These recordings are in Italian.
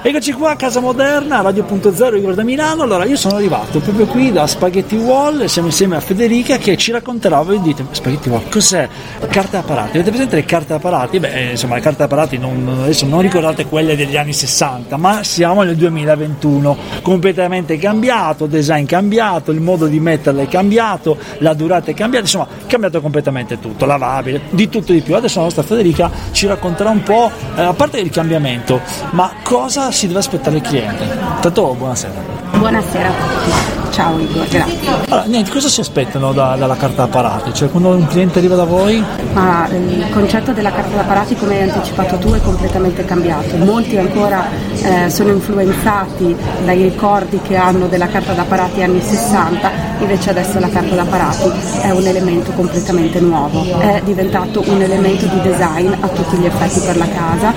Eccoci qua a Casa Moderna, Radio.0 Igor da Milano. Allora, io sono arrivato proprio qui da Spaghetti Wall siamo insieme a Federica che ci racconterà. Voi dite, Spaghetti Wall, cos'è? Carte apparati. Avete presente le carte apparati? Beh, eh, insomma, le carte apparati non, adesso non ricordate quelle degli anni 60, ma siamo nel 2021. Completamente cambiato, design cambiato, il modo di metterle è cambiato, la durata è cambiata, insomma, cambiato completamente tutto, lavabile, di tutto di più. Adesso la nostra Federica ci racconterà un po', eh, a parte il cambiamento, ma cosa si deve aspettare il cliente. Tanto buonasera. Buonasera a tutti. Ciao Igor, grazie. Allora, niente, cosa si aspettano da, dalla carta apparati? Cioè, quando un cliente arriva da voi? Ma il concetto della carta d'apparati, come hai anticipato tu, è completamente cambiato. Molti ancora eh, sono influenzati dai ricordi che hanno della carta d'apparati anni 60, invece adesso la carta d'apparati è un elemento completamente nuovo. È diventato un elemento di design a tutti gli effetti per la casa.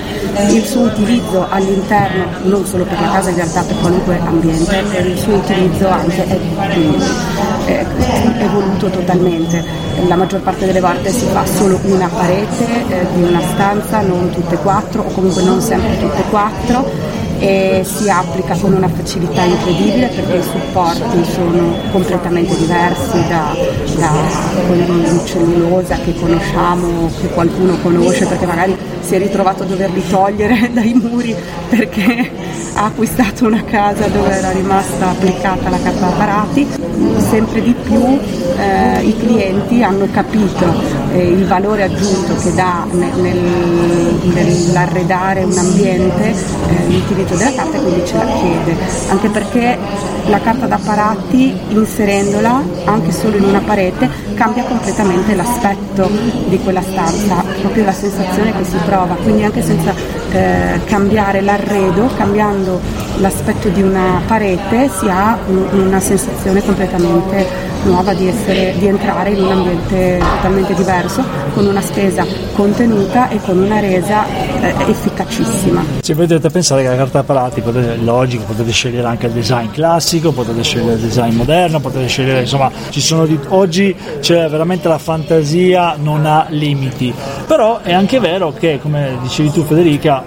Il suo utilizzo all'interno, non solo per la casa, in realtà per qualunque ambiente, il suo utilizzo anche è, è evoluto totalmente. La maggior parte delle volte si fa solo una parete eh, di una stanza, non tutte e quattro, o comunque non sempre tutte e quattro e si applica con una facilità incredibile perché i supporti sono completamente diversi da, da quelli in cellulosa che conosciamo, che qualcuno conosce perché magari si è ritrovato a doverli togliere dai muri perché ha acquistato una casa dove era rimasta applicata la carta apparati. Sempre di più eh, i clienti hanno capito eh, il valore aggiunto che dà nel, nel, nell'arredare un ambiente eh, l'utilizzo della carta e quindi ce la chiede, anche perché la carta d'apparati inserendola anche solo in una parete cambia completamente l'aspetto di quella stanza, proprio la sensazione che si prova, quindi anche senza eh, cambiare l'arredo, cambiando l'aspetto di una parete si ha una sensazione completamente nuova di, essere, di entrare in un ambiente totalmente diverso, con una spesa contenuta e con una resa eh, efficacissima. Se voi dovete pensare che la carta apparati potete, logico, potete scegliere anche il design classico, potete scegliere il design moderno, potete scegliere, insomma, di, oggi c'è veramente la fantasia non ha limiti. Però è anche vero che, come dicevi tu Federica,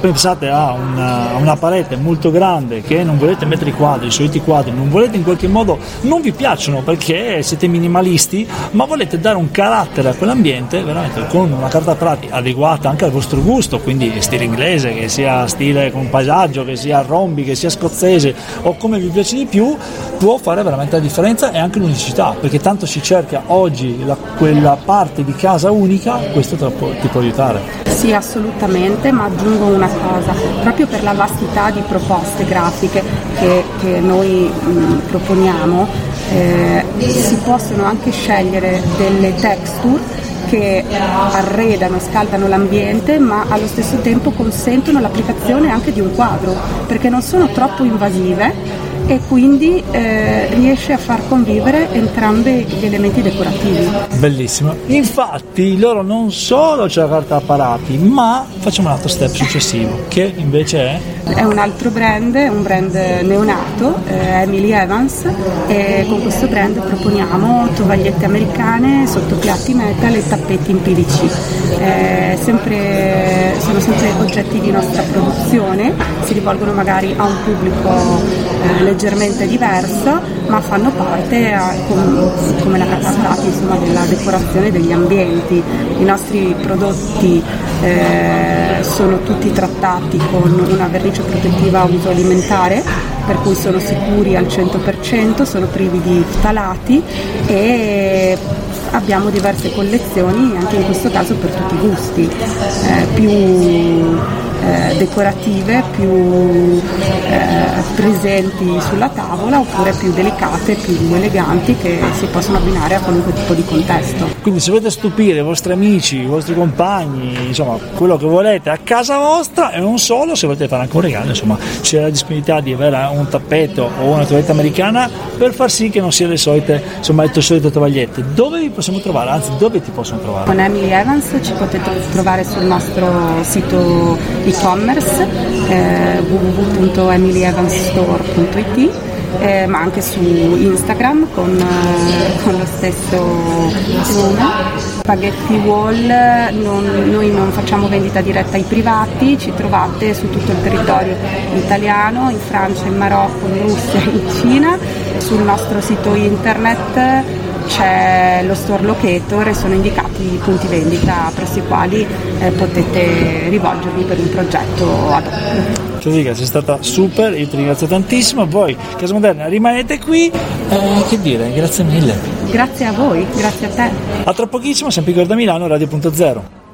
pensate a una, a una parete molto grande che non volete mettere i quadri, i soliti quadri, non volete in qualche modo, non vi piacciono perché siete minimalisti, ma volete dare un carattere a quell'ambiente veramente con una carta prati adeguata anche al vostro gusto, quindi stile inglese, che sia stile con paesaggio, che sia rombi, che sia scozzese o come vi piace di più, può fare veramente la differenza e anche l'unicità, perché tanto si cerca oggi la, quella parte di casa unica, questo ti può, ti può aiutare. Sì, assolutamente, ma aggiungo una cosa, proprio per la vastità di proposte grafiche che, che noi mh, proponiamo, eh, si possono anche scegliere delle texture che arredano e scaldano l'ambiente ma allo stesso tempo consentono l'applicazione anche di un quadro perché non sono troppo invasive e quindi eh, riesce a far convivere entrambi gli elementi decorativi. Bellissimo. Infatti loro non solo c'è la carta apparati, ma facciamo un altro step successivo, che invece è? È un altro brand, un brand neonato, eh, Emily Evans, e con questo brand proponiamo tovagliette americane, sottopiatti metal e tappeti in PVC. Eh, sempre, sono sempre oggetti di nostra produzione, si rivolgono magari a un pubblico eh, leggermente diverso, ma fanno parte, a, com, come la catapulata, insomma, della decorazione degli ambienti. I nostri prodotti eh, sono tutti trattati con una vernice protettiva a uso alimentare, per cui sono sicuri al 100%, sono privi di ftalati e abbiamo diverse collezioni anche in questo caso per tutti i gusti, eh, più eh, decorative, più eh, presenti sulla tavola oppure più delicate, più eleganti che si possono abbinare a qualunque tipo di contesto. Quindi se volete stupire i vostri amici, i vostri compagni, insomma quello che volete a casa vostra e non solo, se volete fare anche un regalo, insomma c'è la disponibilità di avere un tappeto o una toiletta americana per far sì che non siano le solite, insomma, le solite tovagliette. Dove vi possiamo trovare? Anzi, dove ti possono trovare? Con Emily Evans ci potete trovare sul nostro sito e-commerce eh, www.emilyevansstore.it eh, ma anche su Instagram con, eh, con lo stesso nome. Spaghetti Wall non, noi non facciamo vendita diretta ai privati, ci trovate su tutto il territorio italiano, in Francia, in Marocco, in Russia, in Cina, sul nostro sito internet c'è lo store locator e sono indicati i punti vendita presso i quali eh, potete rivolgervi per un progetto ad hoc. Federica sei stata super, io ti ringrazio tantissimo, voi Casa Moderna rimanete qui, eh, che dire, grazie mille. Grazie a voi, grazie a te. A tra pochissimo, sempre da Milano, Radio.0.